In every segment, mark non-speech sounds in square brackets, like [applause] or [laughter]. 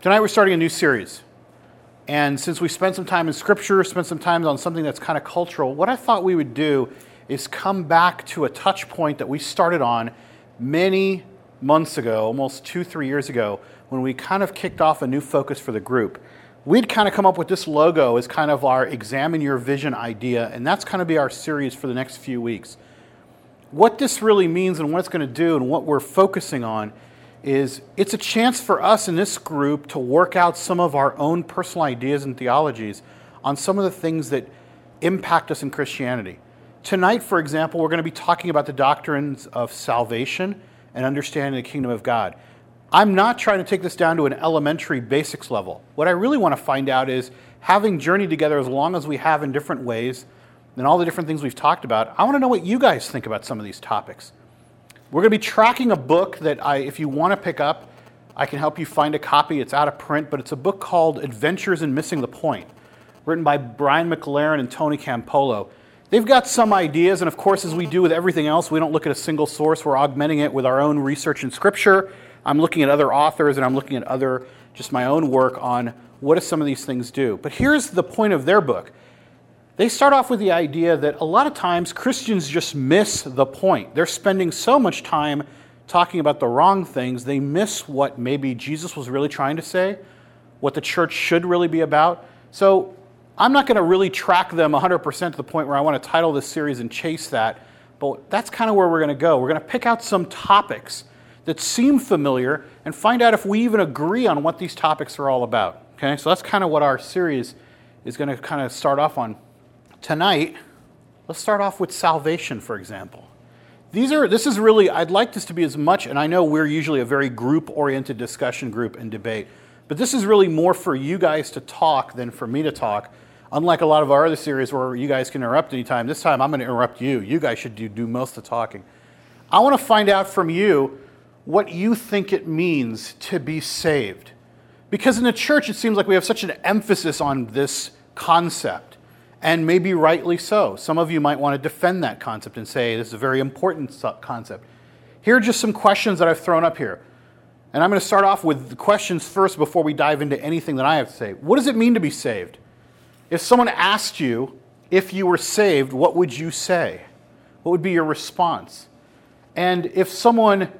Tonight we're starting a new series. And since we spent some time in Scripture, spent some time on something that's kind of cultural, what I thought we would do is come back to a touch point that we started on many months ago, almost two, three years ago, when we kind of kicked off a new focus for the group. We'd kind of come up with this logo as kind of our examine your vision idea, and that's kind of be our series for the next few weeks. What this really means and what it's going to do and what we're focusing on is it's a chance for us in this group to work out some of our own personal ideas and theologies on some of the things that impact us in Christianity. Tonight, for example, we're going to be talking about the doctrines of salvation and understanding the kingdom of God. I'm not trying to take this down to an elementary basics level. What I really want to find out is having journeyed together as long as we have in different ways and all the different things we've talked about, I want to know what you guys think about some of these topics. We're going to be tracking a book that I, if you want to pick up, I can help you find a copy. It's out of print, but it's a book called Adventures in Missing the Point, written by Brian McLaren and Tony Campolo. They've got some ideas, and of course, as we do with everything else, we don't look at a single source. We're augmenting it with our own research in Scripture. I'm looking at other authors, and I'm looking at other, just my own work on what do some of these things do. But here's the point of their book they start off with the idea that a lot of times Christians just miss the point. They're spending so much time talking about the wrong things, they miss what maybe Jesus was really trying to say, what the church should really be about. So I'm not going to really track them 100% to the point where I want to title this series and chase that, but that's kind of where we're going to go. We're going to pick out some topics that seem familiar and find out if we even agree on what these topics are all about. Okay, so that's kind of what our series is going to kind of start off on tonight, let's start off with salvation, for example. These are, this is really, I'd like this to be as much, and I know we're usually a very group oriented discussion group and debate, but this is really more for you guys to talk than for me to talk. Unlike a lot of our other series where you guys can interrupt anytime, this time I'm going to interrupt you. You guys should do, do most of the talking. I want to find out from you what you think it means to be saved. Because in the church, it seems like we have such an emphasis on this concept and maybe rightly so. Some of you might want to defend that concept and say this is a very important concept. Here are just some questions that I've thrown up here. And I'm going to start off with the questions first before we dive into anything that I have to say. What does it mean to be saved? If someone asked you if you were saved, what would you say? What would be your response? And if someone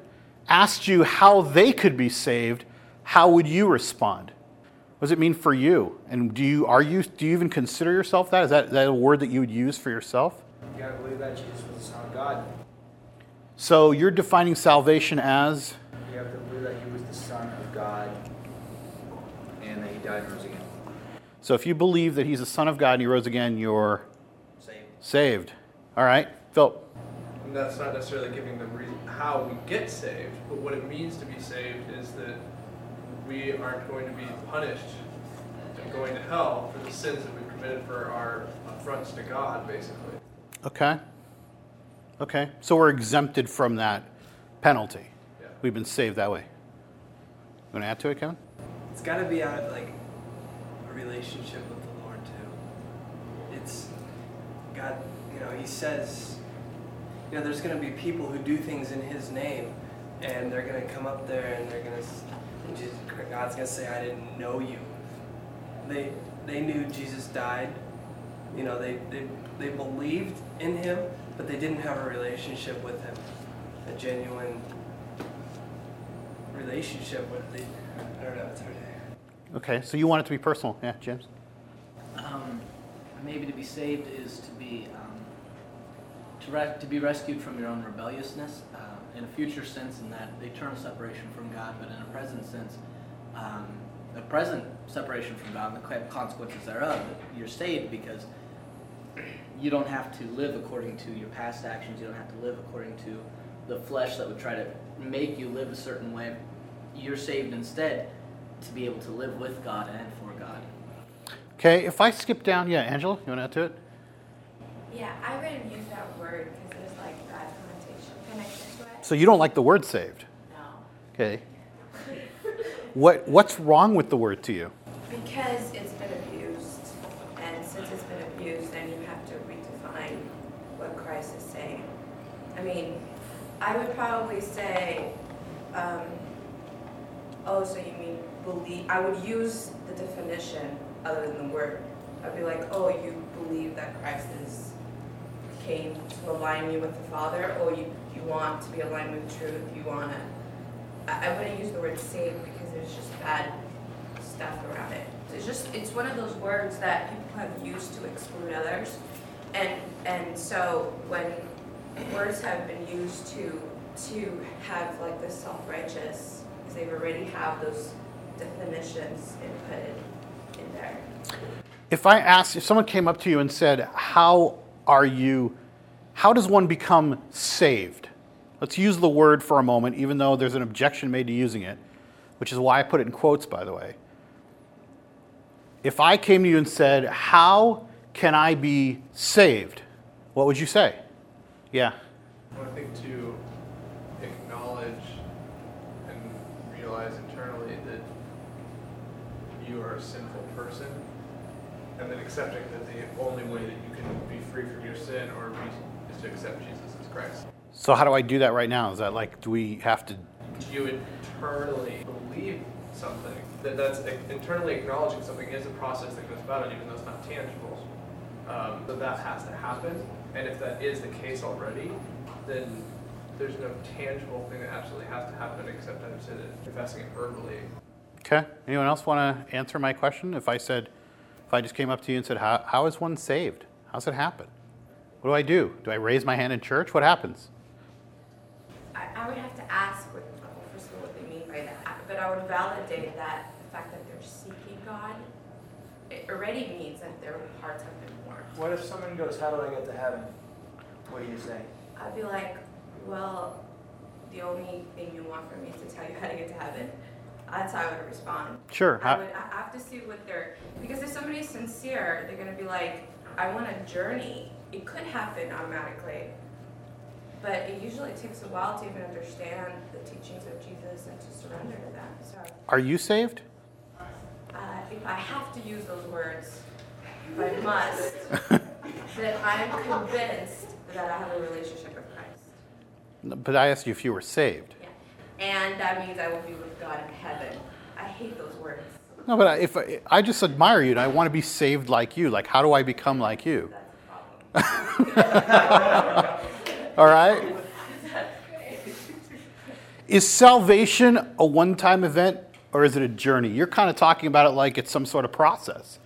asked you how they could be saved, how would you respond? What does it mean for you? And do you are you do you even consider yourself that? Is that, that a word that you would use for yourself? You gotta believe that Jesus was the Son of God. So you're defining salvation as You have to believe that he was the Son of God and that he died and rose again. So if you believe that he's the Son of God and he rose again, you're Saved. saved. All right. Phil. And that's not necessarily giving the reason how we get saved, but what it means to be saved is that we aren't going to be punished and going to hell for the sins that we've committed for our affronts to God, basically. Okay. Okay. So we're exempted from that penalty. Yeah. We've been saved that way. You want to add to it, Kevin? It's got to be out of like a relationship with the Lord too. It's God, you know, He says, you know, there's going to be people who do things in His name, and they're going to come up there and they're going to, and Jesus, God's going to say, I didn't know you. They they knew Jesus died. You know, they they they believed in Him, but they didn't have a relationship with Him, a genuine relationship with the. I don't know. It's hard to. Okay. So you want it to be personal. Yeah, James? Um, maybe to be saved is to be um, to, re- to be rescued from your own rebelliousness uh, in a future sense in that eternal separation from God, but in a present sense, um, the present separation from God and the consequences thereof. You're saved because you don't have to live according to your past actions. You don't have to live according to the flesh that would try to make you live a certain way. You're saved instead to be able to live with God and for God. Okay. If I skip down, yeah, Angela, you want to add to it? Yeah, I wouldn't use that word because there's like bad connotation connected to it. So you don't like the word saved. No. Okay. What, what's wrong with the word to you? Because it's been abused. And since it's been abused, then you have to redefine what Christ is saying. I mean, I would probably say, um, oh, so you mean believe, I would use the definition other than the word. I'd be like, oh, you believe that Christ is, came to align you with the Father, or you, you want to be aligned with truth, you want to. I, I wouldn't use the word saved because there's just bad stuff around it. It's just, it's one of those words that people have used to exclude others. And, and so when words have been used to, to have like the self-righteous, because they already have those definitions inputted in there. If I asked, if someone came up to you and said, How are you, how does one become saved? Let's use the word for a moment, even though there's an objection made to using it, which is why I put it in quotes, by the way. If I came to you and said, How can I be saved? What would you say? Yeah. Well, I think to acknowledge and realize internally that you are a sinful person, and then accepting that the only way that you can be free from your sin or be, is to accept Jesus as Christ. So, how do I do that right now? Is that like, do we have to? You internally believe something. That that's internally acknowledging something is a process that goes about it, even though it's not tangible. Um, so that has to happen. And if that is the case already, then there's no tangible thing that absolutely has to happen except understand it, confessing it verbally. Okay. Anyone else want to answer my question? If I said, if I just came up to you and said, how, how is one saved? How's it happen? What do I do? Do I raise my hand in church? What happens? I, I would have to ask what, first of all, what they mean by that, I would validate that the fact that they're seeking God, it already means that their hearts have been warmed. What if someone goes, How do I get to heaven? What do you say? I'd be like, well, the only thing you want from me is to tell you how to get to heaven. That's how I would respond. Sure. I would I have to see what they're because if somebody's sincere, they're gonna be like, I want a journey. It could happen automatically. But it usually takes a while to even understand the teachings of Jesus and to surrender to them. So Are you saved? uh, if I have to use those words, if I must, [laughs] then I'm convinced that I have a relationship with Christ. But I asked you if you were saved. Yeah. And that means I will be with God in heaven. I hate those words. No, but if I, I just admire you and I want to be saved like you, like how do I become like you? That's a problem. [laughs] [laughs] All right? Is salvation a one time event or is it a journey? You're kind of talking about it like it's some sort of process.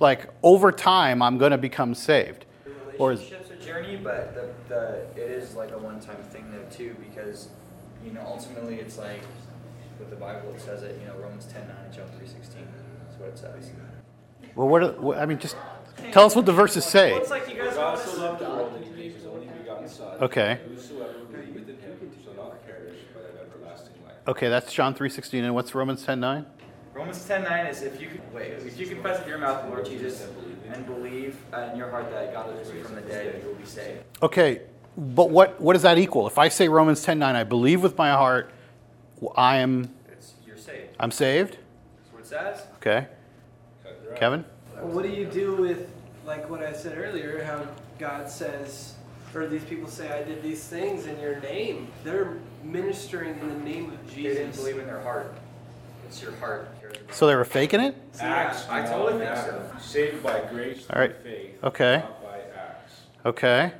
Like over time, I'm going to become saved. The Or is- relationship's a journey, but the, the it is like a one time thing though too, because you know ultimately it's like with the Bible it says it. You know Romans 10, 9, John three sixteen. That's what it says. Well, what, are- what I mean, just tell us what the verses say. Well, it's like you guys For God so loved the world that he gave his only begotten Son. Okay. Whosoever believeth in him shall not perish, but have everlasting life. Okay, that's John 3:16 and what's Romans 10:9? Romans 10.9 is if you could wait, if you confess with your mouth the Lord Jesus and believe uh, in your heart that God raised him from the dead, you will be saved. Okay, but what, what does that equal? If I say Romans 10:9, I believe with my heart I am It's you're saved. I'm saved. That's what it says. Okay. Kevin? What do you do with, like what I said earlier, how God says, or these people say, I did these things in your name? They're ministering in the name of Jesus. They didn't believe in their heart. It's your heart. So they were faking it? Acts. I totally think so. Saved by grace All right. through faith. Okay. Not by acts. Okay.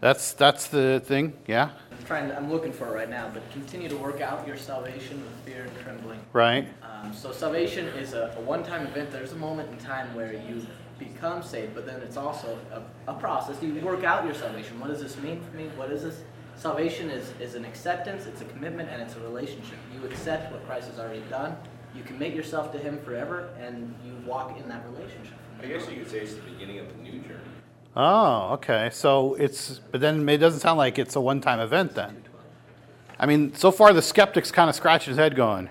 That's that's the thing. Yeah. I'm trying. To, I'm looking for it right now, but continue to work out your salvation with fear and trembling. Right. Um, so salvation is a, a one-time event. There's a moment in time where you become saved, but then it's also a, a process. You work out your salvation. What does this mean for me? What is this? Salvation is, is an acceptance, it's a commitment, and it's a relationship. You accept what Christ has already done. You commit yourself to Him forever, and you walk in that relationship. I guess you could say it's the beginning of the new journey. Oh, okay. So it's but then it doesn't sound like it's a one-time event then. I mean, so far the skeptic's kind of scratching his head going,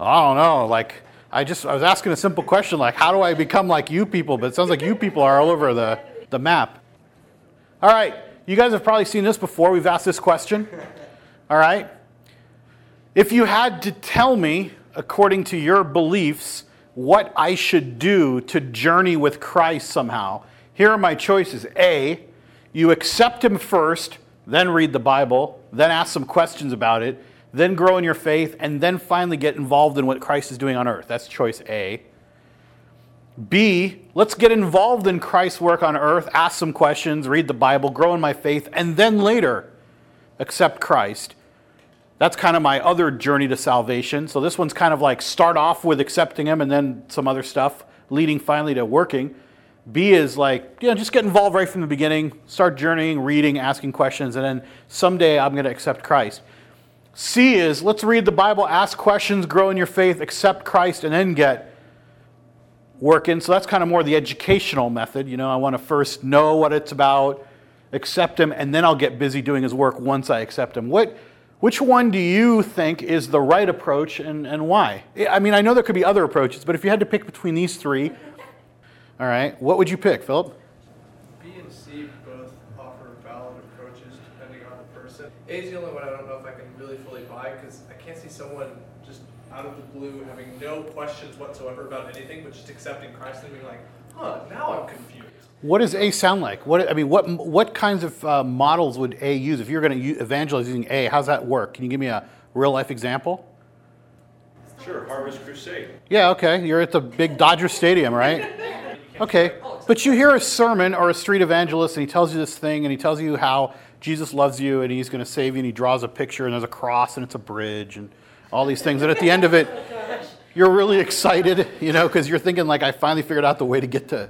I don't know, like I just I was asking a simple question like how do I become like you people? But it sounds like you people are all over the, the map. All right. You guys have probably seen this before. We've asked this question. All right. If you had to tell me, according to your beliefs, what I should do to journey with Christ somehow, here are my choices. A, you accept Him first, then read the Bible, then ask some questions about it, then grow in your faith, and then finally get involved in what Christ is doing on earth. That's choice A. B, let's get involved in Christ's work on earth, ask some questions, read the Bible, grow in my faith, and then later accept Christ. That's kind of my other journey to salvation. So this one's kind of like start off with accepting Him and then some other stuff, leading finally to working. B is like, you know, just get involved right from the beginning, start journeying, reading, asking questions, and then someday I'm going to accept Christ. C is let's read the Bible, ask questions, grow in your faith, accept Christ, and then get working. So that's kind of more the educational method. You know, I want to first know what it's about, accept Him, and then I'll get busy doing His work once I accept Him. What, which one do you think is the right approach and, and why? I mean, I know there could be other approaches, but if you had to pick between these three, all right, what would you pick, Philip? B and C both offer valid approaches depending on the person. A is the only one I don't know if I can really fully buy because I can't see someone just out of the blue having no questions whatsoever about anything but just accepting Christ and being like, huh, now I'm confused. What does A sound like? What I mean, what what kinds of uh, models would A use if you're going to evangelize using A? How's that work? Can you give me a real life example? Sure, Harvest Crusade. Yeah, okay. You're at the big Dodger Stadium, right? [laughs] Okay. But you hear a sermon or a street evangelist and he tells you this thing and he tells you how Jesus loves you and he's going to save you and he draws a picture and there's a cross and it's a bridge and all these things. And at the end of it, you're really excited, you know, because you're thinking, like, I finally figured out the way to get to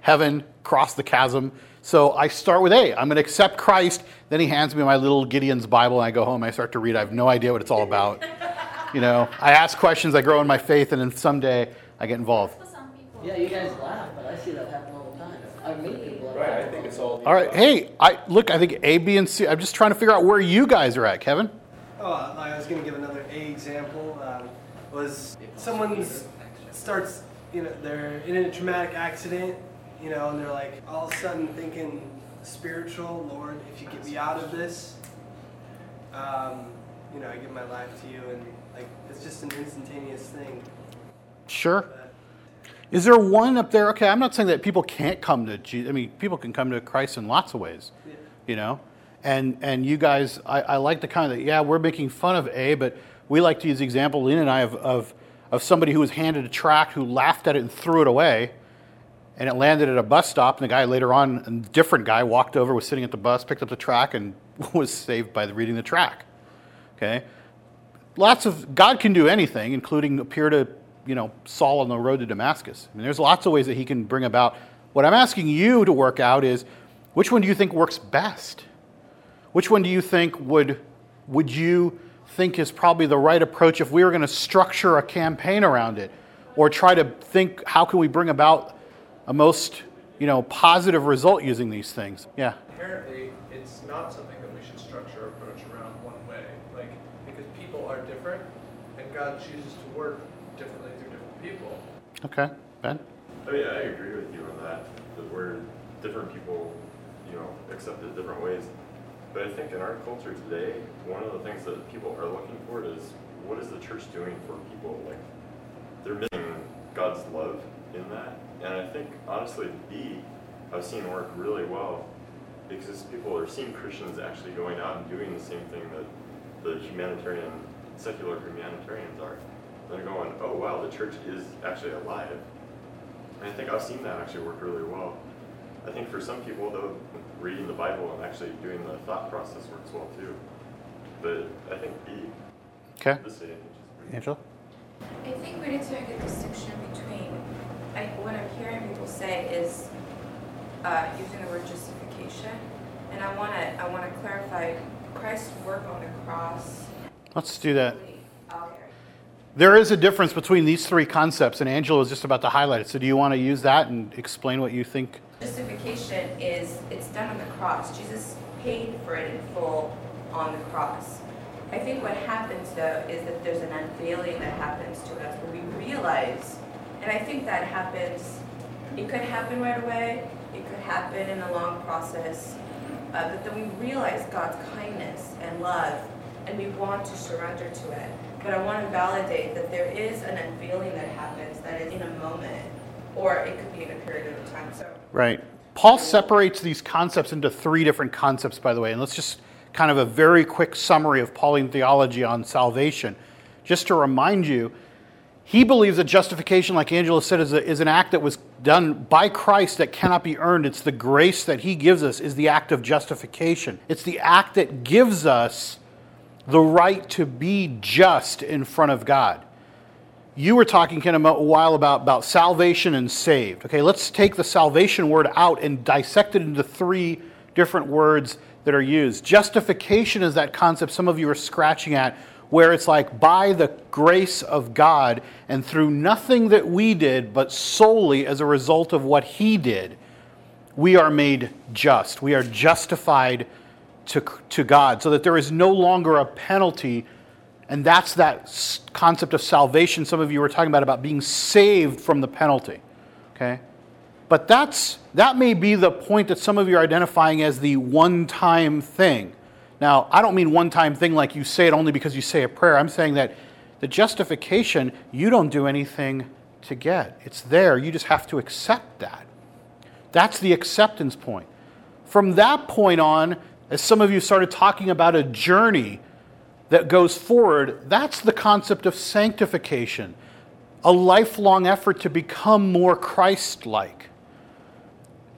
heaven, cross the chasm. So I start with A. I'm going to accept Christ. Then he hands me my little Gideon's Bible and I go home. I start to read. I have no idea what it's all about. You know, I ask questions, I grow in my faith, and then someday I get involved. Yeah, you guys laugh, but I see that happen all the time. I meet people. Right, I think it's all. All right. Hey, I look. I think A, B, and C. I'm just trying to figure out where you guys are at, Kevin. Oh, I was going to give another A example. Um, was someone starts, you know, they're in a traumatic accident, you know, and they're like all of a sudden thinking spiritual, Lord, if you get me out of this, um, you know, I give my life to you, and like it's just an instantaneous thing. Sure. Is there one up there? Okay, I'm not saying that people can't come to Jesus. I mean, people can come to Christ in lots of ways, Yeah. you know. And and you guys, I, I like the kind of yeah, we're making fun of A, but we like to use the example Lena and I of of of somebody who was handed a tract who laughed at it and threw it away, and it landed at a bus stop. And the guy later on, a different guy, walked over, was sitting at the bus, picked up the track, and [laughs] was saved by the, reading the track. Okay, lots of God can do anything, including appear to you know Saul on the road to Damascus. I mean, there's lots of ways that He can bring about. What I'm asking you to work out is, which one do you think works best? Which one do you think would would you think is probably the right approach if we were going to structure a campaign around it, or try to think how can we bring about a most you know positive result using these things? Yeah. Apparently, it's not something that we should structure approach around one way. Like, because people are different, and God chooses to work differently through different people. Okay, Ben. Oh yeah, I agree with you on that. That we're different people, you know, accept it different ways. But I think in our culture today, one of the things that people are looking for is what is the church doing for people? Like they're missing God's love in that. And I think honestly, B, I've seen work really well because people are seeing Christians actually going out and doing the same thing that the humanitarian, secular humanitarians are. They're going, oh wow, the church is actually alive. And I think I've seen that actually work really well. I think for some people, though, reading the Bible and actually doing the thought process works well too. But I think B, Okay, this I think Angela. I think we need to make a distinction between, I, what I'm hearing people say is uh, using the word justification. And I want to, I want to clarify Christ's work on the cross. Let's do that. There is a difference between these three concepts, and Angela was just about to highlight it. So, do you want to use that and explain what you think? Justification is, it's done on the cross. Jesus paid for it in full on the cross. I think what happens though is that there's an unveiling that happens to us where we realize, and I think that happens, it could happen right away, it could happen in a long process, uh, but then we realize God's kindness and love and we want to surrender to it. But I want to validate that there is an unveiling that happens that is in a moment or it could be in a period of time. So Right. Paul separates these concepts into three different concepts, by the way, and let's just kind of a very quick summary of Pauline theology on salvation. Just to remind you, he believes that justification, like Angela said, is, a, is an act that was done by Christ that cannot be earned. It's the grace that he gives us, is the act of justification. It's the act that gives us the right to be just in front of God. You were talking, a while about, about salvation and saved. Okay, let's take the salvation word out and dissect it into three different words that are used. Justification is that concept some of you are scratching at where it's like by the grace of God and through nothing that we did, but solely as a result of what He did, we are made just. We are justified to, to God, so that there is no longer a penalty. And that's that concept of salvation some of you were talking about, about being saved from the penalty. Okay? But that's, that may be the point that some of you are identifying as the one time thing. Now, I don't mean one time thing like you say it only because you say a prayer. I'm saying that the justification, you don't do anything to get. It's there. You just have to accept that. That's the acceptance point. From that point on, as some of you started talking about a journey that goes forward, that's the concept of sanctification, a lifelong effort to become more Christ like.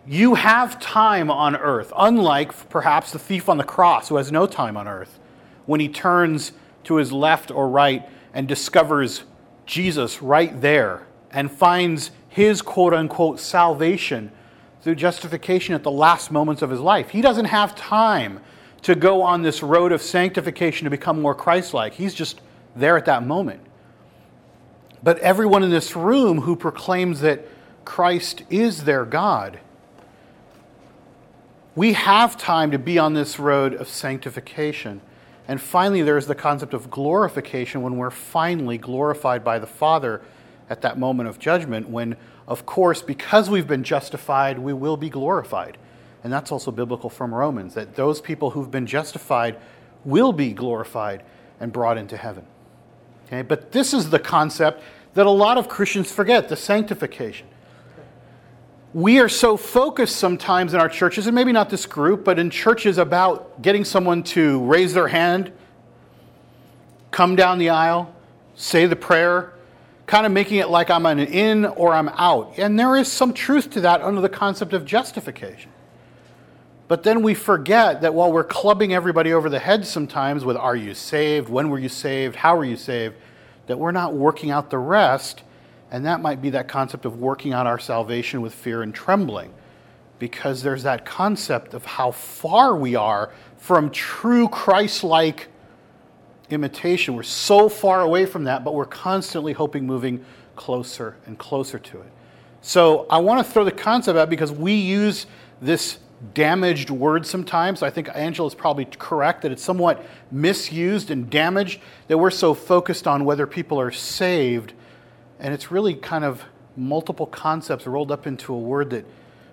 You have time on earth, unlike perhaps the thief on the cross who has no time on earth. When he turns to his left or right and discovers Jesus right there and finds his quote unquote salvation through justification at the last moments of his life. He doesn't have time to go on this road of sanctification to become more Christ like. He's just there at that moment. But everyone in this room who proclaims that Christ is their God we have time to be on this road of sanctification. And finally, there is the concept of glorification when we're finally glorified by the Father at that moment of judgment, when, of course, because we've been justified, we will be glorified. And that's also biblical from Romans, that those people who've been justified will be glorified and brought into heaven. Okay? But this is the concept that a lot of Christians forget the sanctification we are so focused sometimes in our churches, and maybe not this group, but in churches about getting someone to raise their hand, come down the aisle, say the prayer, kind of making it like I'm an in or I'm out. And there is some truth to that under the concept of justification. But then we forget that while we're clubbing everybody over the head sometimes with are you saved, when were you saved, how were you saved, that we're not working out the rest. And that might be that concept of working out our salvation with fear and trembling, because there's that concept of how far we are from true Christ like imitation. We're so far away from that, but we're constantly hoping moving closer and closer to it. So I want to throw the concept out because we use this damaged word sometimes. I think Angela is probably correct that it's somewhat misused and damaged, that we're so focused on whether people are saved and it's really kind of multiple concepts rolled up into a word that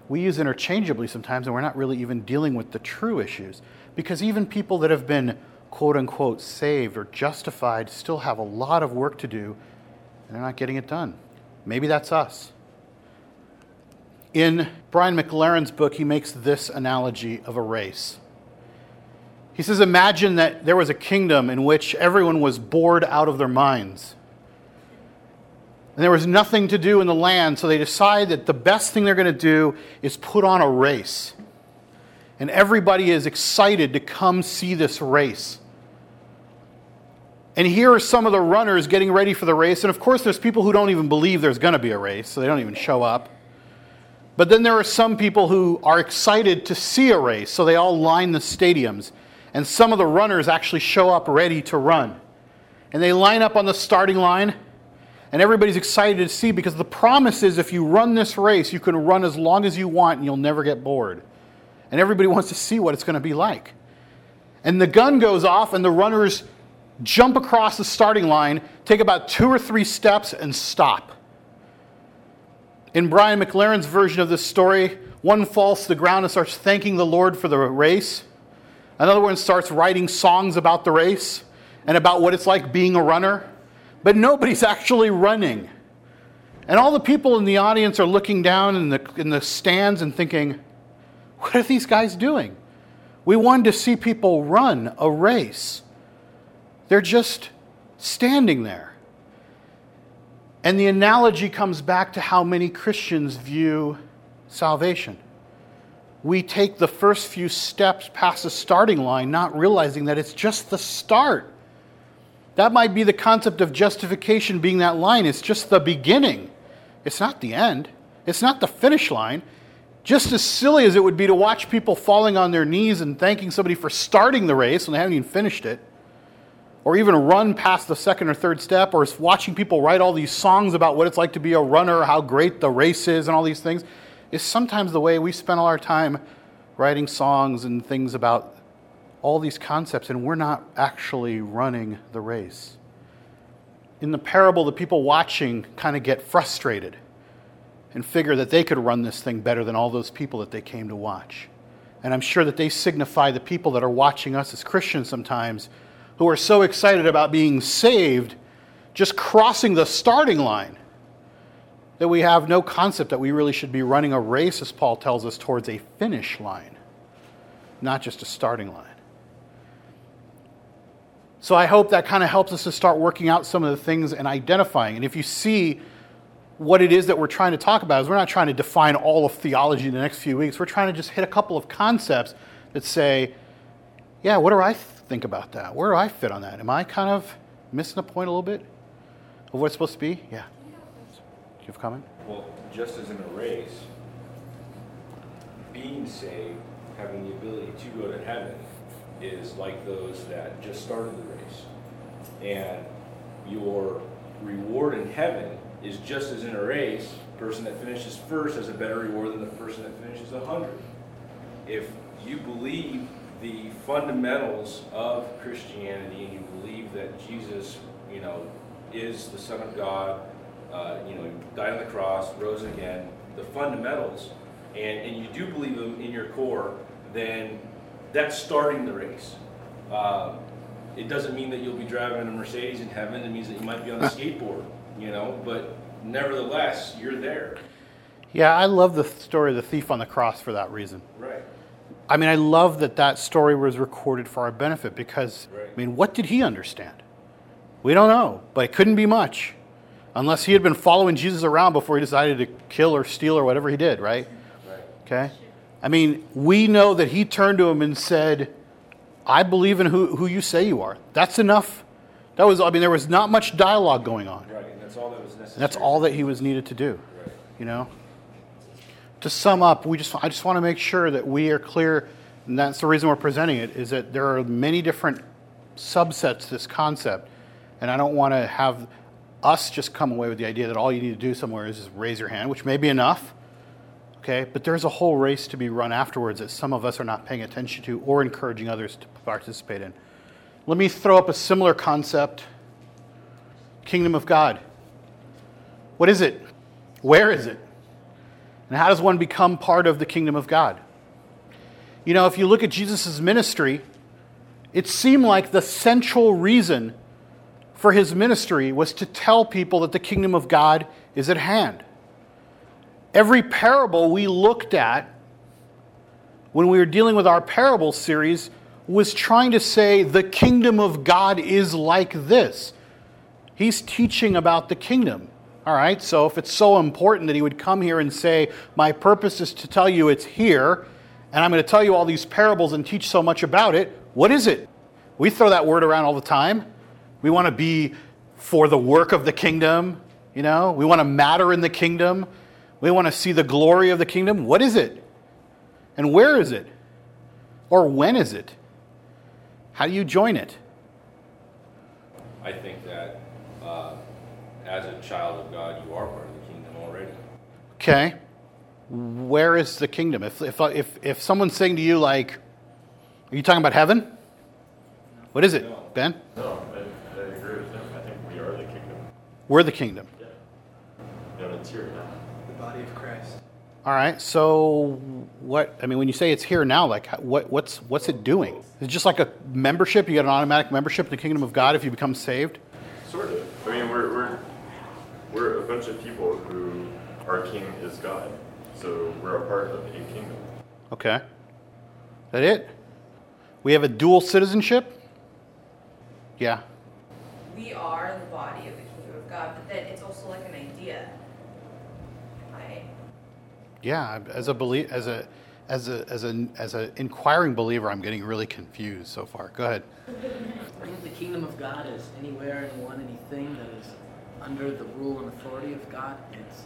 we use interchangeably sometimes, and we're not really even dealing with the true issues. Because even people that have been quote unquote saved or justified still have a lot of work to do, and they're not getting it done. Maybe that's us. In Brian McLaren's book, he makes this analogy of a race. He says, Imagine that there was a kingdom in which everyone was bored out of their minds and there was nothing to do in the land, so they decide that the best thing they're going to do is put on a race. And everybody is excited to come see this race. And here are some of the runners getting ready for the race. And of course, there's people who don't even believe there's going to be a race, so they don't even show up. But then there are some people who are excited to see a race, so they all line the stadiums. And some of the runners actually show up ready to run. And they line up on the starting line and everybody's excited to see because the promise is if you run this race, you can run as long as you want and you'll never get bored. And everybody wants to see what it's going to be like. And the gun goes off, and the runners jump across the starting line, take about two or three steps, and stop. In Brian McLaren's version of this story, one falls to the ground and starts thanking the Lord for the race. Another one starts writing songs about the race and about what it's like being a runner but nobody's [laughs] actually running. And all the people in the audience are looking down in the, in the stands and thinking, what are these guys doing? We wanted to see people run a race. They're just standing there. And the analogy comes back to how many Christians view salvation. We take the first few steps past the starting line, not realizing that it's just the start. That might be the concept of justification being that line. It's just the beginning, it's not the end, it's not the finish line. Just as silly as it would be to watch people falling on their knees and thanking somebody for starting the race when they haven't even finished it, or even run past the second or third step, or is watching people write all these songs about what it's like to be a runner, how great the race is, and all these things, is sometimes the way we spend all our time writing songs and things about all these concepts, and we're not actually running the race. In the parable, the people watching kind of get frustrated and figure that they could run this thing better than all those people that they came to watch. And I'm sure that they signify the people that are watching us as Christians sometimes who are so excited about being saved, just crossing the starting line, that we have no concept that we really should be running a race, as Paul tells us, towards a finish line, not just a starting line. So I hope that kind of helps us to start working out some of the things and identifying. And if you see what it is that we're trying to talk about is we're not trying to define all of theology in the next few weeks. We're trying to just hit a couple of concepts that say, yeah, what do I think about that? Where do I fit on that? Am I kind of missing the point a little bit of what it's supposed to be? Yeah. Do you have a comment? Well, just as in a race, being saved, having the ability to go to heaven, is like those that just started the race. And your reward in heaven is just as in a race, the person that finishes first has a better reward than the person that finishes a hundred. If you believe the fundamentals of Christianity and you believe that Jesus, you know, is the Son of God, uh, you know, died on the cross, rose again, the fundamentals, and, and you do believe them in your core, then that's starting the race. Uh, it doesn't mean that you'll be driving a Mercedes in heaven. It means that you might be on a [laughs] skateboard you know, but nevertheless, you're there. Yeah, I love the story of the thief on the cross for that reason. Right. I mean, I love that that story was recorded for our benefit because, right. I mean, what did he understand? We don't know, but it couldn't be much unless he had been following Jesus around before he decided to kill or steal or whatever he did, right? Right. Okay? I mean, we know that he turned to him and said, I believe in who, who you say you are. That's enough. That was, I mean, there was not much dialogue going on. Right that's all that was necessary. And that's all that he was needed to do. Right. You know? To sum up, we just, I just want to make sure that we are clear, and that's the reason we're presenting it, is that there are many different subsets to this concept. And I don't want to have us just come away with the idea that all you need to do somewhere is just raise your hand, which may be enough. Okay, but there's a whole race to be run afterwards that some of us are not paying attention to or encouraging others to participate in. Let me throw up a similar concept Kingdom of God. What is it? Where is it? And how does one become part of the kingdom of God? You know, if you look at Jesus' ministry, it seemed like the central reason for his ministry was to tell people that the kingdom of God is at hand. Every parable we looked at when we were dealing with our parable series was trying to say the kingdom of God is like this. He's teaching about the kingdom. All right, so if it's so important that he would come here and say, My purpose is to tell you it's here, and I'm going to tell you all these parables and teach so much about it, what is it? We throw that word around all the time. We want to be for the work of the kingdom, you know, we want to matter in the kingdom. We want to see the glory of the kingdom. What is it? And where is it? Or when is it? How do you join it? I think that as a child of God, you are part of the kingdom already. Okay. Where is the kingdom? If, if, if, if someone's saying to you, like, are you talking about heaven? What is it, No. Ben? No, I, I agree with him. I think we are the kingdom. We're the kingdom. Yeah. And it's here now. The body of Christ. All right. So, what? I mean, when you say it's here now, like, what, what's what's it doing? Is it just like a membership? You get an automatic membership in the kingdom of God if you become saved? Sort of. I mean, we're, we're, we're a bunch of people who our king is God. So we're a part of a kingdom. Okay. That it? We have a dual citizenship? Yeah. We are the body of the kingdom of God, but then it's also like an idea. Right? Yeah, as a belie- as a as a as an as an inquiring believer, I'm getting really confused so far. Go ahead. [laughs] I think the kingdom of God is anywhere, anyone, one that is under the rule and authority of God. It's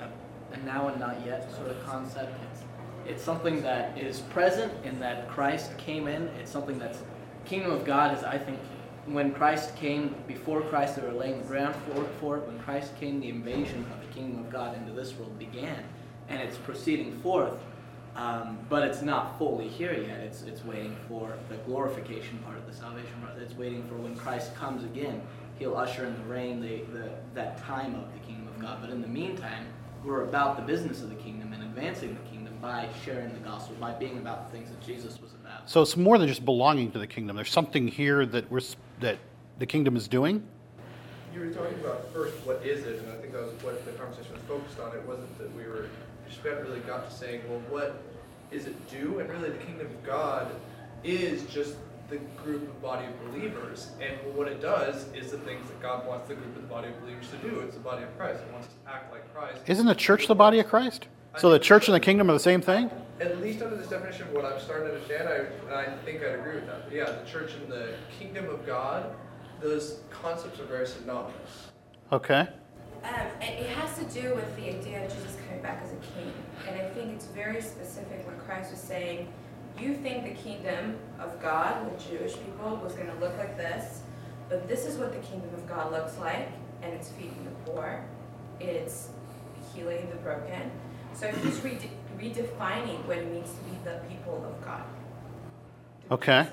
uh, a, a now and not yet sort of concept. It's, it's something that is present in that Christ came in. It's something that's kingdom of God is, I think, when Christ came, before Christ, they were laying the ground for, for it. When Christ came, the invasion of the kingdom of God into this world began, and it's proceeding forth. Um, but it's not fully here yet. It's, it's waiting for the glorification part of the salvation part. It's waiting for when Christ comes again. He'll usher in the reign, the, the, that time of the kingdom of God. But in the meantime, we're about the business of the kingdom and advancing the kingdom by sharing the gospel, by being about the things that Jesus was about. So it's more than just belonging to the kingdom. There's something here that we're that the kingdom is doing. You were talking about first, what is it? And I think that was what the conversation was focused on. It wasn't that we were, we just really got to saying, well, what is it do? And really, the kingdom of God is just the group of body of believers. And what it does is the things that God wants the group of the body of believers to do. It's the body of Christ. It wants us to act like Christ. Isn't the church the body of Christ? So the church and the kingdom are the same thing? At least under this definition, of what I'm starting to understand, I, I think I'd agree with that. But yeah, the church and the kingdom of God, those concepts are very synonymous. Okay. Um, it has to do with the idea of Jesus coming back as a king. And I think it's very specific what Christ was saying, You think the kingdom of God, the Jewish people, was going to look like this, but this is what the kingdom of God looks like, and it's feeding the poor, it's healing the broken. So he's rede- redefining what it means to be the people of God. Okay.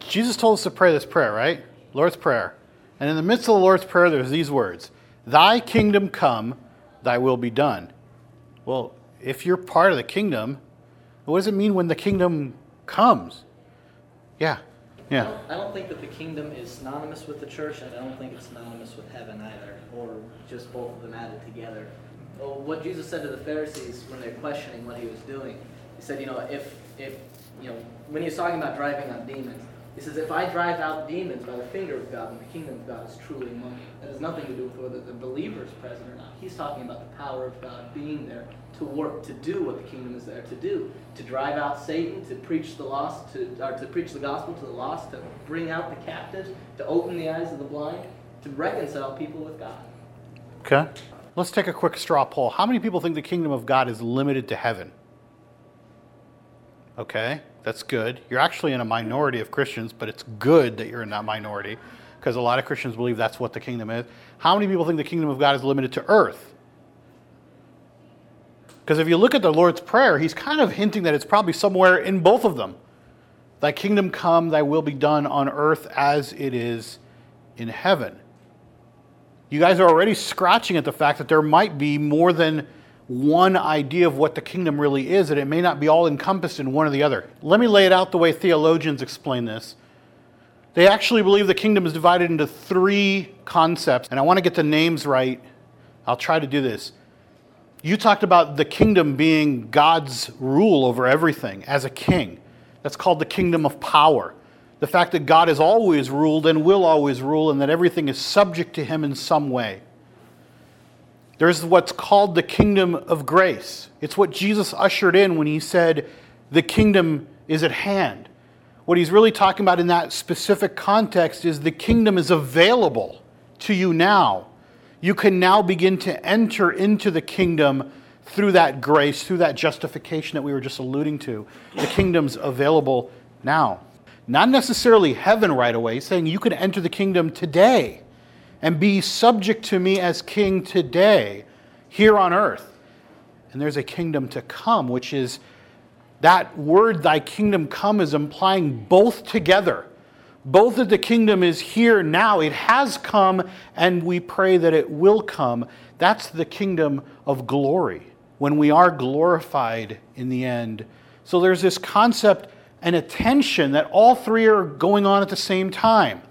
Jesus told us to pray this prayer, right? Lord's Prayer. And in the midst of the Lord's Prayer, there's these words Thy kingdom come, thy will be done. Well, if you're part of the kingdom, what does it mean when the kingdom comes? Yeah. I Yeah. don't, I don't think that the kingdom is synonymous with the church, and I don't think it's synonymous with heaven either, or just both of them added together. Well, what Jesus said to the Pharisees when they're questioning what he was doing, he said, you know, if, if, you know, when he was talking about driving out demons, he says, if I drive out demons by the finger of God, then the kingdom of God is truly among you. That has nothing to do with whether the believer is present or not. He's talking about the power of God being there to work, to do what the kingdom is there to do, to drive out Satan, to preach the lost, to, or to preach the gospel to the lost, to bring out the captives, to open the eyes of the blind, to reconcile people with God. Okay. Let's take a quick straw poll. How many people think the kingdom of God is limited to heaven? Okay, that's good. You're actually in a minority of Christians, but it's good that you're in that minority because a lot of Christians believe that's what the kingdom is. How many people think the kingdom of God is limited to earth? Because if you look at the Lord's Prayer, he's kind of hinting that it's probably somewhere in both of them. Thy kingdom come, thy will be done on earth as it is in heaven. You guys are already scratching at the fact that there might be more than one idea of what the kingdom really is, and it may not be all encompassed in one or the other. Let me lay it out the way theologians explain this. They actually believe the kingdom is divided into three concepts, and I want to get the names right. I'll try to do this. You talked about the kingdom being God's rule over everything as a king. That's called the kingdom of power. The fact that God has always ruled and will always rule, and that everything is subject to him in some way. There's what's called the kingdom of grace. It's what Jesus ushered in when he said, The kingdom is at hand. What he's really talking about in that specific context is the kingdom is available to you now. You can now begin to enter into the kingdom through that grace, through that justification that we were just alluding to. The kingdom's available now. Not necessarily heaven right away, saying you can enter the kingdom today and be subject to me as king today here on earth. And there's a kingdom to come, which is that word, thy kingdom come, is implying both together. Both of the kingdom is here now, it has come, and we pray that it will come. That's the kingdom of glory, when we are glorified in the end. So there's this concept and attention that all three are going on at the same time.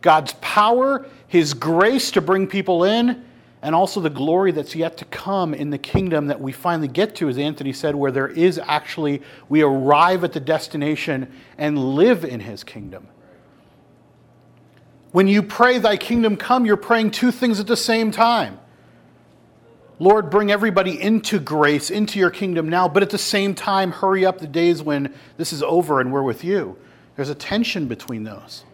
God's power, His grace to bring people in, and also the glory that's yet to come in the kingdom that we finally get to, as Anthony said, where there is actually, we arrive at the destination and live in his kingdom. When you pray, Thy kingdom come, you're praying two things at the same time. Lord, bring everybody into grace, into your kingdom now, but at the same time, hurry up the days when this is over and we're with you. There's a tension between those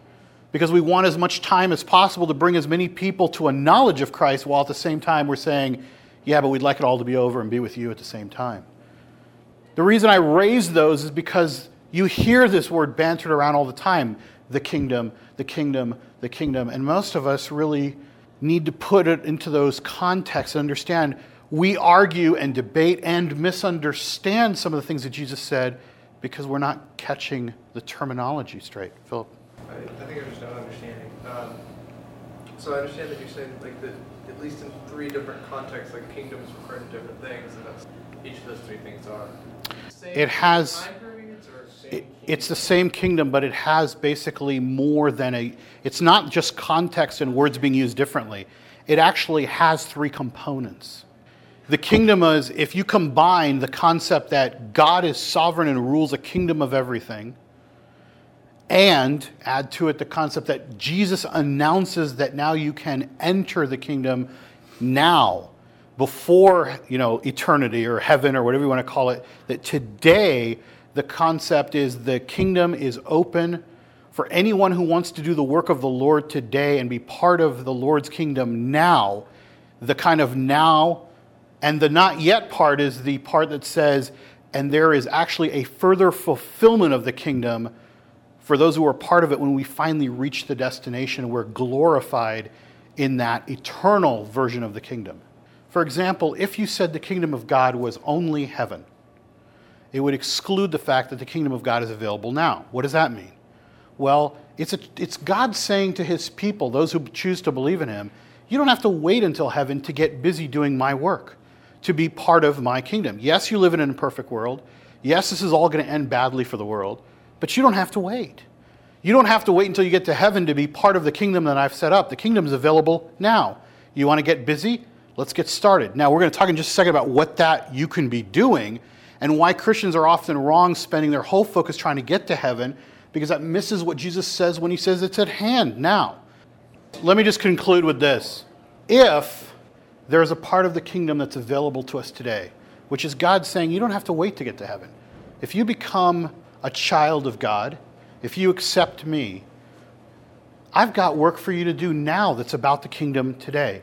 because we want as much time as possible to bring as many people to a knowledge of Christ while at the same time we're saying, yeah, but we'd like it all to be over and be with you at the same time. The reason I raise those is because you hear this word bantered around all the time the kingdom, the kingdom, the kingdom. And most of us really need to put it into those contexts and understand we argue and debate and misunderstand some of the things that Jesus said because we're not catching the terminology straight. Philip. I, I think I'm just not understanding. Um, so I understand that you're saying like that at least in three different contexts, like kingdoms refer to different things, and that's each of those three things are. Same It has- time periods or same It, it's the same kingdom, but it has basically more than a. It's not just context and words being used differently. It actually has three components. The kingdom is if you combine the concept that God is sovereign and rules a kingdom of everything, and add to it the concept that Jesus announces that now you can enter the kingdom now before you know eternity or heaven or whatever you want to call it that today the concept is the kingdom is open for anyone who wants to do the work of the Lord today and be part of the Lord's kingdom now. The kind of now and the not yet part is the part that says and there is actually a further fulfillment of the kingdom for those who are part of it when we finally reach the destination we're glorified in that eternal version of the kingdom. For example if you said the kingdom of god was only heaven it would exclude the fact that the kingdom of god is available now. What does that mean? Well it's, a, it's god saying to his people those who choose to believe in him you don't have to wait until heaven to get busy doing my work to be part of my kingdom. Yes you live in an imperfect world. Yes this is all going to end badly for the world but you don't have to wait. You don't have to wait until you get to heaven to be part of the kingdom that I've set up. The kingdom is available now. You want to get busy? Let's get started. Now, we're going to talk in just a second about what that you can be doing and why Christians are often wrong spending their whole focus trying to get to heaven because that misses what Jesus says when he says it's at hand now. Let me just conclude with this. If there is a part of the kingdom that's available to us today, which is God saying you don't have to wait to get to heaven. If you become a child of God, if you accept me, I've got work for you to do now that's about the kingdom today.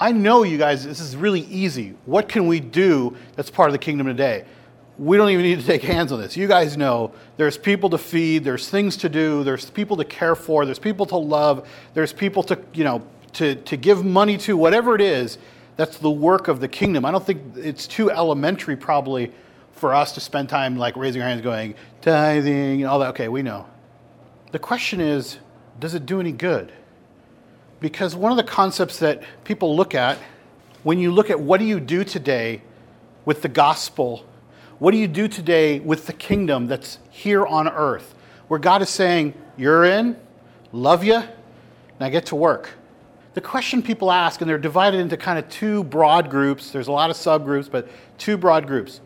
I know you guys, this is really easy. What can we do that's part of the kingdom today? We don't even need to take hands on this. You guys know there's people to feed, there's things to do, there's people to care for, there's people to love, there's people to, you know, to, to give money to, whatever it is, that's the work of the kingdom. I don't think it's too elementary, probably, for us to spend time like raising our hands going, tithing and all that. Okay, we know. The question is, does it do any good? Because one of the concepts that people look at when you look at what do you do today with the gospel, what do you do today with the kingdom that's here on earth, where God is saying, You're in, love you, now get to work. The question people ask, and they're divided into kind of two broad groups, there's a lot of subgroups, but two broad groups.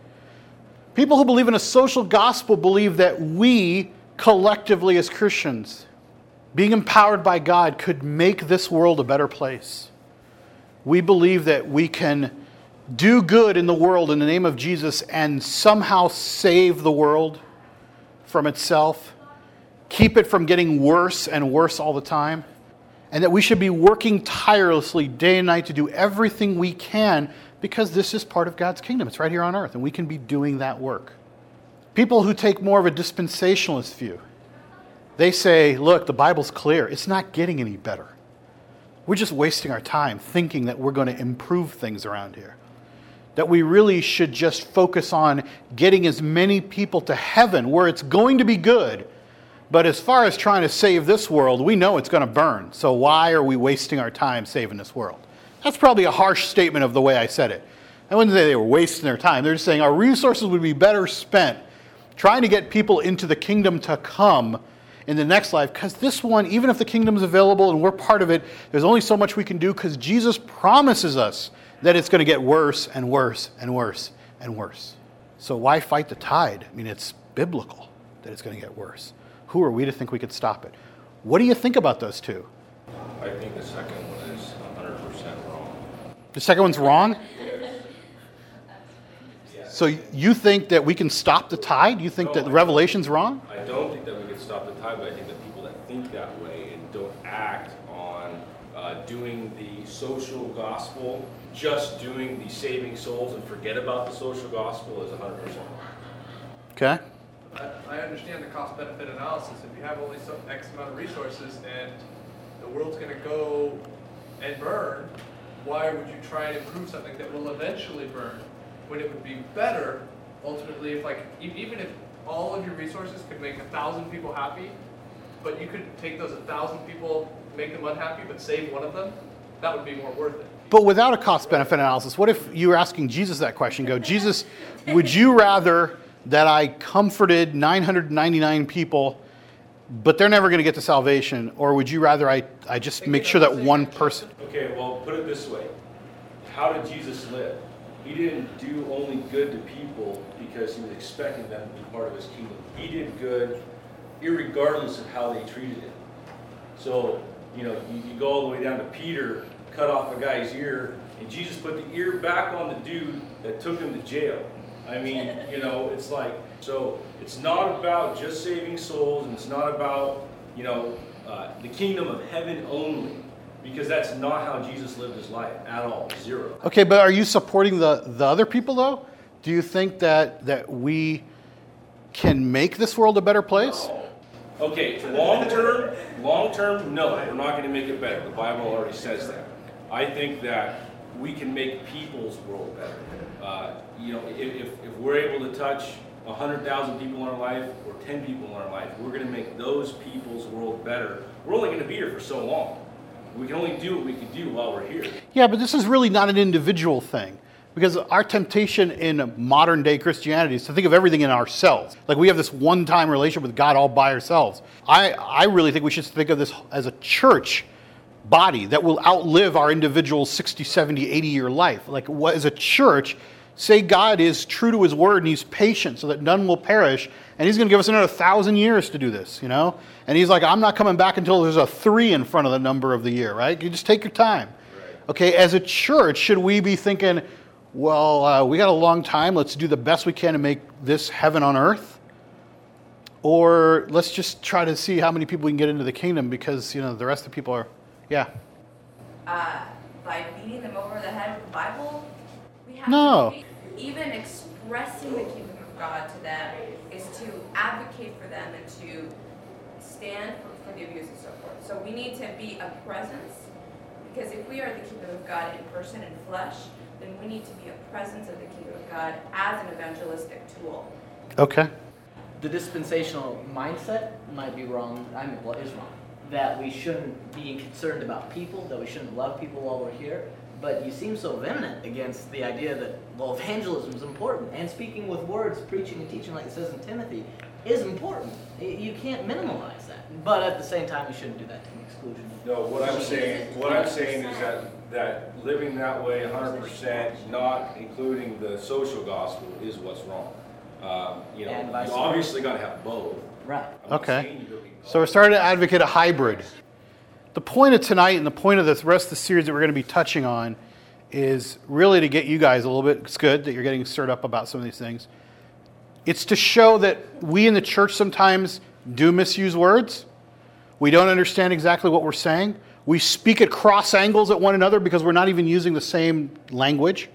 People who believe in a social gospel believe that we, collectively as Christians, being empowered by God, could make this world a better place. We believe that we can do good in the world in the name of Jesus and somehow save the world from itself, keep it from getting worse and worse all the time, and that we should be working tirelessly day and night to do everything we can because this is part of God's kingdom. It's right here on earth, and we can be doing that work. People who take more of a dispensationalist view, they say, look, the Bible's clear. It's not getting any better. We're just wasting our time thinking that we're going to improve things around here. That we really should just focus on getting as many people to heaven where it's going to be good. But as far as trying to save this world, we know it's going to burn. So why are we wasting our time saving this world? That's probably a harsh statement of the way I said it. I wouldn't say they were wasting their time. They're just saying our resources would be better spent trying to get people into the kingdom to come in the next life. Because this one, even if the kingdom is available and we're part of it, there's only so much we can do because Jesus promises us that it's going to get worse and worse and worse and worse. So why fight the tide? I mean, it's biblical that it's going to get worse. Who are we to think we could stop it? What do you think about those two? I think the second one is 100% wrong. The second one's wrong? So you think that we can stop the tide? You think that the Revelation's wrong? I don't think that we can stop the tide, but I think that people that think that way and don't act on uh, doing the social gospel, just doing the saving souls and forget about the social gospel is 100% wrong. Okay. I, I understand the cost benefit analysis. If you have only some X amount of resources and the world's going to go and burn, why would you try and improve something that will eventually burn? When it would be better, ultimately, if like even if all of your resources could make a thousand people happy, but you could take those a thousand people, make them unhappy, but save one of them, that would be more worth it. But without a cost benefit analysis, what if you were asking Jesus that question? Go, Jesus, would you rather that I comforted 999 people, but they're never going to get to salvation? Or would you rather I, I just make sure that one person. Okay, well, put it this way. How did Jesus live? He didn't do only good to people because he was expecting them to be part of his kingdom. He did good irregardless of how they treated him. So, you know, you, you go all the way down to Peter, cut off a guy's ear, and Jesus put the ear back on the dude that took him to jail. I mean, you know, it's like, so it's not about just saving souls, and it's not about, you know, uh, the kingdom of heaven only, because that's not how Jesus lived his life at all. Zero. Okay, but are you supporting the, the other people, though? Do you think that, that we can make this world a better place? Okay, long term, long term, no, we're not going to make it better. The Bible already says that. I think that we can make people's world better. Uh, you know, if, if, if we're able to touch 100,000 people in our life or 10 people in our life, we're going to make those people's world better. We're only going to be here for so long. We can only do what we can do while we're here. Yeah, but this is really not an individual thing. Because our temptation in modern day Christianity is to think of everything in ourselves. Like we have this one time relationship with God all by ourselves. I, I really think we should think of this as a church body that will outlive our individual 60, 70, 80 year life. Like what, as a church, say God is true to his word and he's patient so that none will perish. And he's going to give us another thousand years to do this, you know? And he's like, I'm not coming back until there's a three in front of the number of the year, right? You just take your time. Okay, as a church, should we be thinking, well, uh, we got a long time. Let's do the best we can to make this heaven on earth. Or let's just try to see how many people we can get into the kingdom because, you know, the rest of the people are, yeah. uh, by beating them over the head with the Bible. We have No. to be, even expressing the kingdom of God to them is to advocate for them and to stand for, for the abuse and so forth. So we need to be a presence because if we are the kingdom of God in person and flesh, then we need to be a presence of the kingdom of God as an evangelistic tool. Okay. The dispensational mindset might be wrong. I mean, well, is wrong. That we shouldn't be concerned about people, that we shouldn't love people while we're here. But you seem so vehement against the idea that, well, evangelism is important. And speaking with words, preaching and teaching, like it says in Timothy, is important. You can't minimize that. But at the same time, you shouldn't do that to the exclusion of No, what I'm saying, what I'm saying is that, that living that way hundred percent, not including the social gospel is what's wrong. Um, you know, you vice obviously gotta have both. Right. I'm Okay. saying you don't need So we're starting to advocate a hybrid. The point of tonight and the point of the rest of the series that we're going to be touching on is really to get you guys a little bit, it's good that you're getting stirred up about some of these things. It's to show that we in the church sometimes do misuse words. We don't understand exactly what we're saying. We speak at cross angles at one another because we're not even using the same language.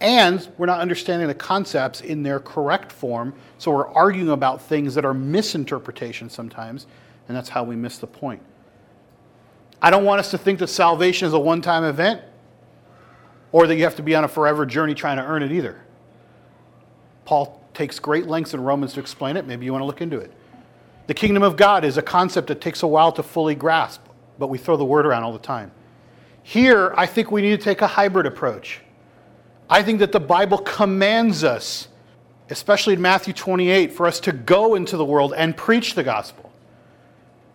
And we're not understanding the concepts in their correct form. So we're arguing about things that are misinterpretations sometimes. And that's how we miss the point. I don't want us to think that salvation is a one time event or that you have to be on a forever journey trying to earn it either. Paul takes great lengths in Romans to explain it. Maybe you want to look into it. The kingdom of God is a concept that takes a while to fully grasp, but we throw the word around all the time. Here, I think we need to take a hybrid approach. I think that the Bible commands us, especially in Matthew 28, for us to go into the world and preach the gospel.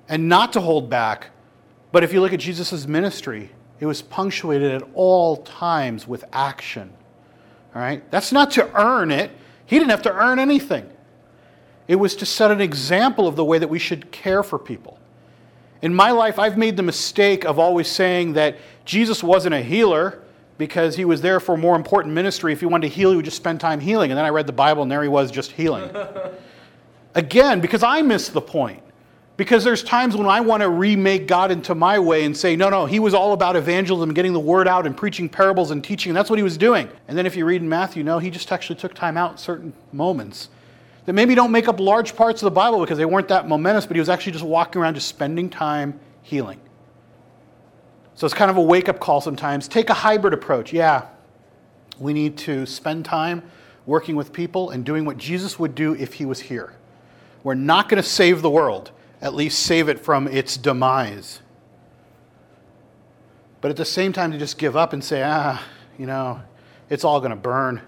and not to hold back. But if you look at Jesus' ministry, it was punctuated at all times with action. All right? That's not to earn it. He didn't have to earn anything. It was to set an example of the way that we should care for people. In my life, I've made the mistake of always saying that Jesus wasn't a healer because he was there for more important ministry. If he wanted to heal, he would just spend time healing. And then I read the Bible, and there he was just healing. [laughs] Again, because I missed the point. Because there's times when I want to remake God into my way and say, no, no, he was all about evangelism, getting the word out and preaching parables and teaching. And that's what he was doing. And then if you read in Matthew, no, he just actually took time out in certain moments that maybe don't make up large parts of the Bible because they weren't that momentous, but he was actually just walking around, just spending time healing. So it's kind of a wake up call sometimes. Take a hybrid approach. Yeah, we need to spend time working with people and doing what Jesus would do if he was here. We're not going to save the world at least save it from its demise. But at the same time, to just give up and say, ah, you know, it's all going to burn.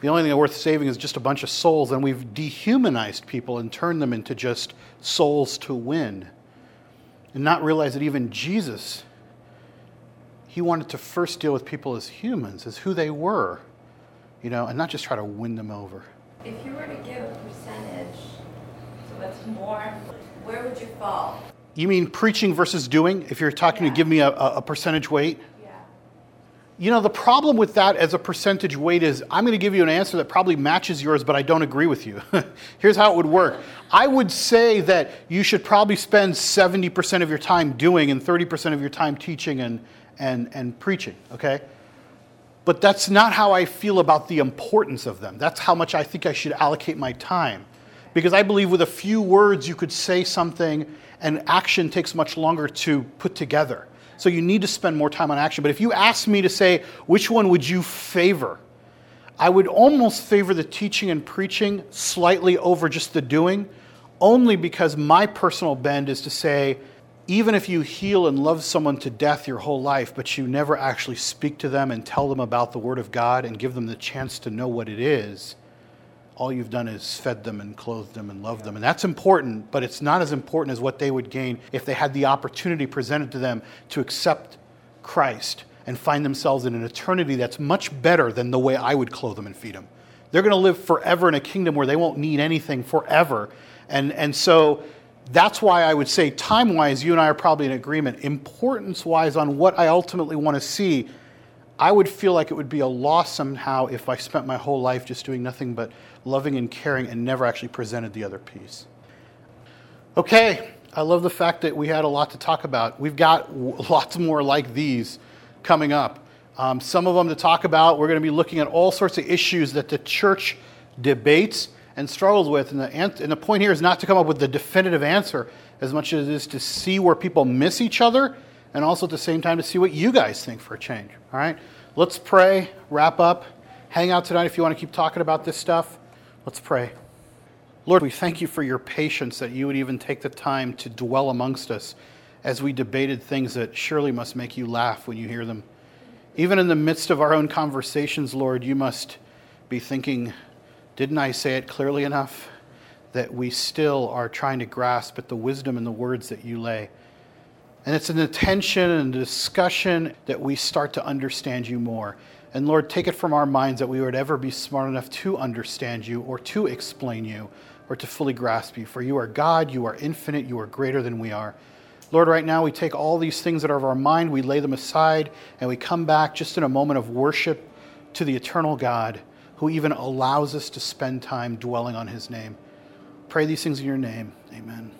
The only thing worth saving is just a bunch of souls, and we've dehumanized people and turned them into just souls to win. And not realize that even Jesus, he wanted to first deal with people as humans, as who they were, you know, and not just try to win them over. If you were to give a percentage, so that's more where would you fall? You mean preaching versus doing? If you're talking yeah. to give me a, a percentage weight? Yeah. You know, the problem with that as a percentage weight is I'm going to give you an answer that probably matches yours, but I don't agree with you. [laughs] Here's how it would work I would say that you should probably spend 70% of your time doing and 30% of your time teaching and, and, and preaching, okay? But that's not how I feel about the importance of them. That's how much I think I should allocate my time. Because I believe with a few words you could say something and action takes much longer to put together. So you need to spend more time on action. But if you ask me to say, which one would you favor? I would almost favor the teaching and preaching slightly over just the doing, only because my personal bend is to say, even if you heal and love someone to death your whole life, but you never actually speak to them and tell them about the Word of God and give them the chance to know what it is, all you've done is fed them and clothed them and loved them. And that's important, but it's not as important as what they would gain if they had the opportunity presented to them to accept Christ and find themselves in an eternity that's much better than the way I would clothe them and feed them. They're going to live forever in a kingdom where they won't need anything forever. And, and so that's why I would say, time wise, you and I are probably in agreement. Importance wise, on what I ultimately want to see, I would feel like it would be a loss somehow if I spent my whole life just doing nothing but loving and caring and never actually presented the other piece. Okay, I love the fact that we had a lot to talk about. We've got [laughs] lots more like these coming up. Um, some of them to talk about. We're going to be looking at all sorts of issues that the church debates and struggles with. And the, and the point here is not to come up with the definitive answer as much as it is to see where people miss each other and also at the same time to see what you guys think for a change. All right? Let's pray, wrap up, hang out tonight if you want to keep talking about this stuff. Let's pray. Lord, we thank you for your patience that you would even take the time to dwell amongst us as we debated things that surely must make you laugh when you hear them. Even in the midst of our own conversations, Lord, you must be thinking, didn't I say it clearly enough? That we still are trying to grasp at the wisdom and the words that you lay. And it's an attention and discussion that we start to understand you more. And Lord, take it from our minds that we would ever be smart enough to understand you or to explain you or to fully grasp you. For you are God, you are infinite, you are greater than we are. Lord, right now we take all these things that are of our mind, we lay them aside, and we come back just in a moment of worship to the eternal God who even allows us to spend time dwelling on his name. Pray these things in your name. Amen.